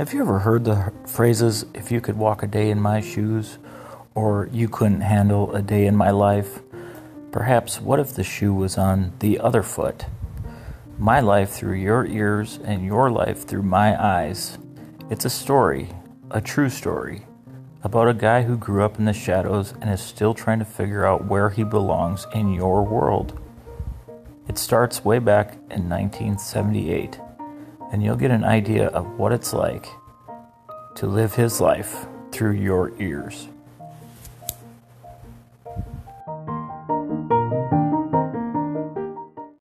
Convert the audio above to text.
Have you ever heard the phrases, if you could walk a day in my shoes, or you couldn't handle a day in my life? Perhaps, what if the shoe was on the other foot? My life through your ears and your life through my eyes. It's a story, a true story, about a guy who grew up in the shadows and is still trying to figure out where he belongs in your world. It starts way back in 1978 and you'll get an idea of what it's like to live his life through your ears.